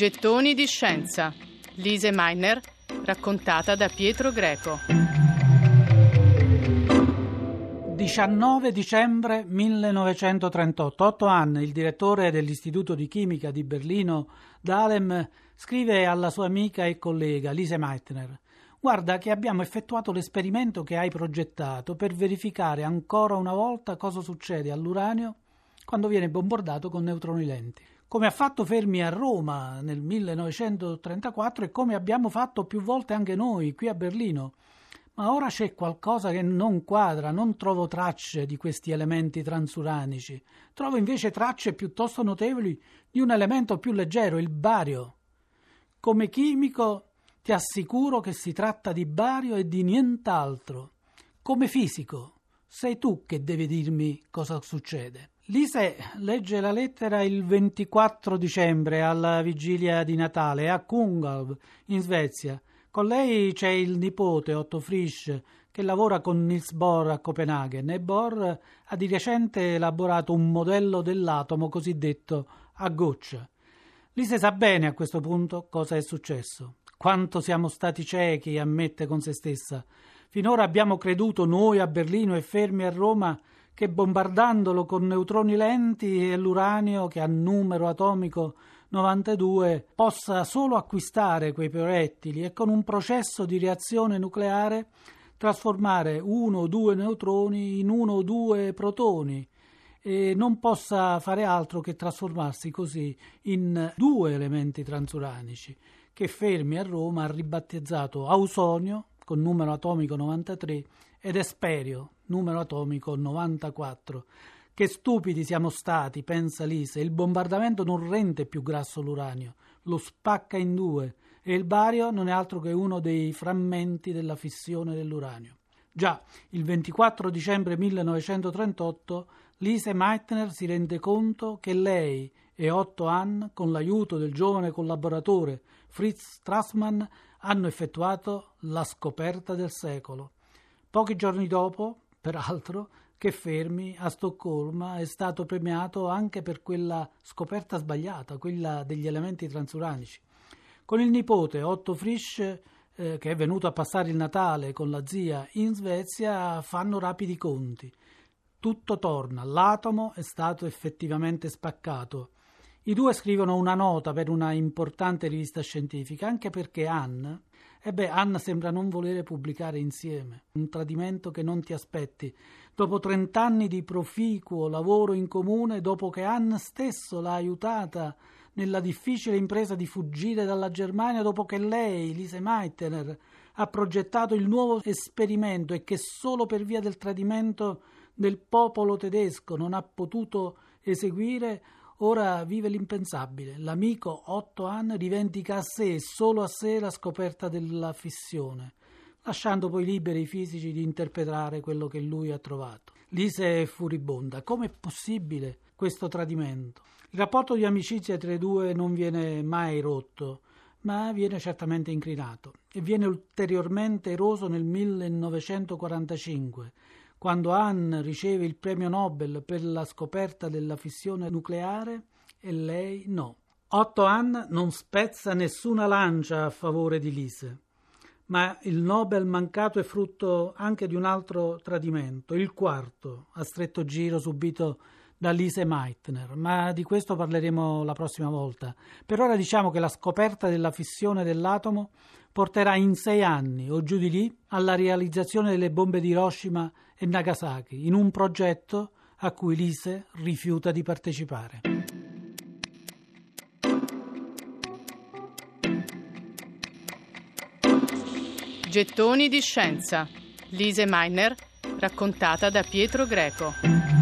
Gettoni di scienza. Lise Meiner, raccontata da Pietro Greco. 19 dicembre 1938. Otto Hahn, il direttore dell'Istituto di Chimica di Berlino, Dahlem, scrive alla sua amica e collega Lise Meitner Guarda che abbiamo effettuato l'esperimento che hai progettato per verificare ancora una volta cosa succede all'uranio quando viene bombardato con neutroni lenti come ha fatto Fermi a Roma nel 1934 e come abbiamo fatto più volte anche noi qui a Berlino. Ma ora c'è qualcosa che non quadra, non trovo tracce di questi elementi transuranici. Trovo invece tracce piuttosto notevoli di un elemento più leggero, il bario. Come chimico ti assicuro che si tratta di bario e di nient'altro. Come fisico sei tu che devi dirmi cosa succede. Lise legge la lettera il 24 dicembre alla vigilia di Natale a Kungälv in Svezia. Con lei c'è il nipote Otto Frisch che lavora con Niels Bohr a Copenaghen e Bohr ha di recente elaborato un modello dell'atomo cosiddetto a goccia. Lise sa bene a questo punto cosa è successo. Quanto siamo stati ciechi, ammette con se stessa. Finora abbiamo creduto noi a Berlino e fermi a Roma che bombardandolo con neutroni lenti e l'uranio che ha numero atomico 92 possa solo acquistare quei proiettili e con un processo di reazione nucleare trasformare uno o due neutroni in uno o due protoni e non possa fare altro che trasformarsi così in due elementi transuranici che Fermi a Roma ha ribattezzato Ausonio con numero atomico 93 ed Esperio numero atomico 94. Che stupidi siamo stati, pensa Lise, il bombardamento non rende più grasso l'uranio, lo spacca in due e il bario non è altro che uno dei frammenti della fissione dell'uranio. Già, il 24 dicembre 1938 Lise Meitner si rende conto che lei e Otto Hahn, con l'aiuto del giovane collaboratore Fritz Strassmann, hanno effettuato la scoperta del secolo. Pochi giorni dopo, peraltro, che Fermi a Stoccolma è stato premiato anche per quella scoperta sbagliata, quella degli elementi transuranici. Con il nipote Otto Frisch, eh, che è venuto a passare il Natale con la zia in Svezia, fanno rapidi conti. Tutto torna, l'atomo è stato effettivamente spaccato. I due scrivono una nota per una importante rivista scientifica, anche perché Anne, e beh, Anna sembra non volere pubblicare insieme, un tradimento che non ti aspetti. Dopo trent'anni di proficuo lavoro in comune, dopo che Anna stesso l'ha aiutata nella difficile impresa di fuggire dalla Germania, dopo che lei, Lise Meitner, ha progettato il nuovo esperimento e che solo per via del tradimento del popolo tedesco non ha potuto eseguire, Ora vive l'impensabile. L'amico Otto Hahn rivendica a sé e solo a sé la scoperta della fissione, lasciando poi liberi i fisici di interpretare quello che lui ha trovato. Lise è furibonda. Com'è possibile questo tradimento? Il rapporto di amicizia tra i due non viene mai rotto, ma viene certamente incrinato e viene ulteriormente eroso nel 1945 quando Hahn riceve il premio Nobel per la scoperta della fissione nucleare e lei no. Otto Hahn non spezza nessuna lancia a favore di Lise, ma il Nobel mancato è frutto anche di un altro tradimento, il quarto, a stretto giro subito da Lise Meitner, ma di questo parleremo la prossima volta. Per ora diciamo che la scoperta della fissione dell'atomo porterà in sei anni o giù di lì alla realizzazione delle bombe di Hiroshima e Nagasaki, in un progetto a cui Lise rifiuta di partecipare. Gettoni di scienza. Lise Meiner, raccontata da Pietro Greco.